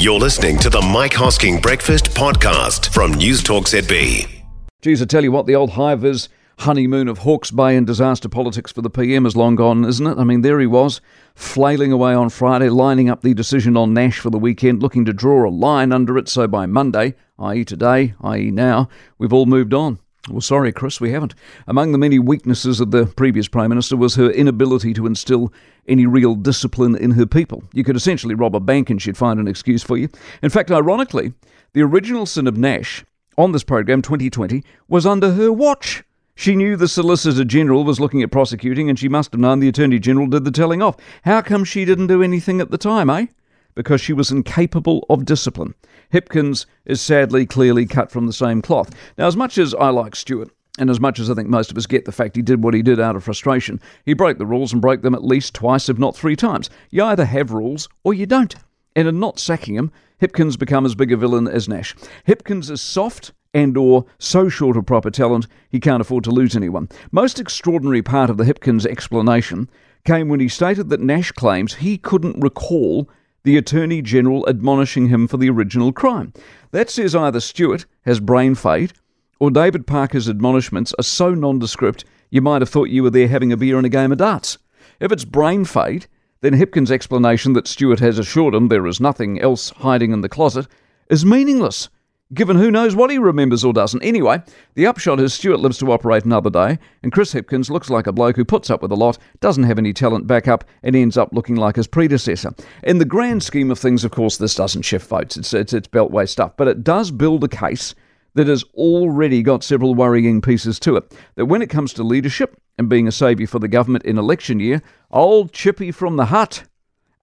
You're listening to the Mike Hosking Breakfast Podcast from News Talk ZB. Geez, I tell you what, the old hi-vis honeymoon of Hawke's Bay and disaster politics for the PM is long gone, isn't it? I mean, there he was, flailing away on Friday, lining up the decision on Nash for the weekend, looking to draw a line under it so by Monday, i.e., today, i.e., now, we've all moved on. Well, sorry, Chris, we haven't. Among the many weaknesses of the previous Prime Minister was her inability to instill any real discipline in her people. You could essentially rob a bank and she'd find an excuse for you. In fact, ironically, the original sin of Nash on this program, 2020, was under her watch. She knew the Solicitor General was looking at prosecuting, and she must have known the Attorney General did the telling off. How come she didn't do anything at the time, eh? Because she was incapable of discipline. Hipkins is sadly clearly cut from the same cloth. Now, as much as I like Stuart, and as much as I think most of us get the fact he did what he did out of frustration, he broke the rules and broke them at least twice, if not three times. You either have rules or you don't. And in not sacking him, Hipkins become as big a villain as Nash. Hipkins is soft and or so short of proper talent he can't afford to lose anyone. Most extraordinary part of the Hipkins explanation came when he stated that Nash claims he couldn't recall the Attorney General admonishing him for the original crime. That says either Stuart has brain fade or David Parker's admonishments are so nondescript you might have thought you were there having a beer and a game of darts. If it's brain fade, then Hipkins' explanation that Stuart has assured him there is nothing else hiding in the closet is meaningless given who knows what he remembers or doesn't. Anyway, the upshot is Stuart lives to operate another day, and Chris Hipkins looks like a bloke who puts up with a lot, doesn't have any talent backup, and ends up looking like his predecessor. In the grand scheme of things, of course, this doesn't shift votes. It's, it's, it's beltway stuff, but it does build a case that has already got several worrying pieces to it. That when it comes to leadership and being a saviour for the government in election year, old Chippy from the hut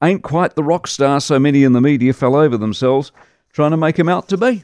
ain't quite the rock star so many in the media fell over themselves trying to make him out to be.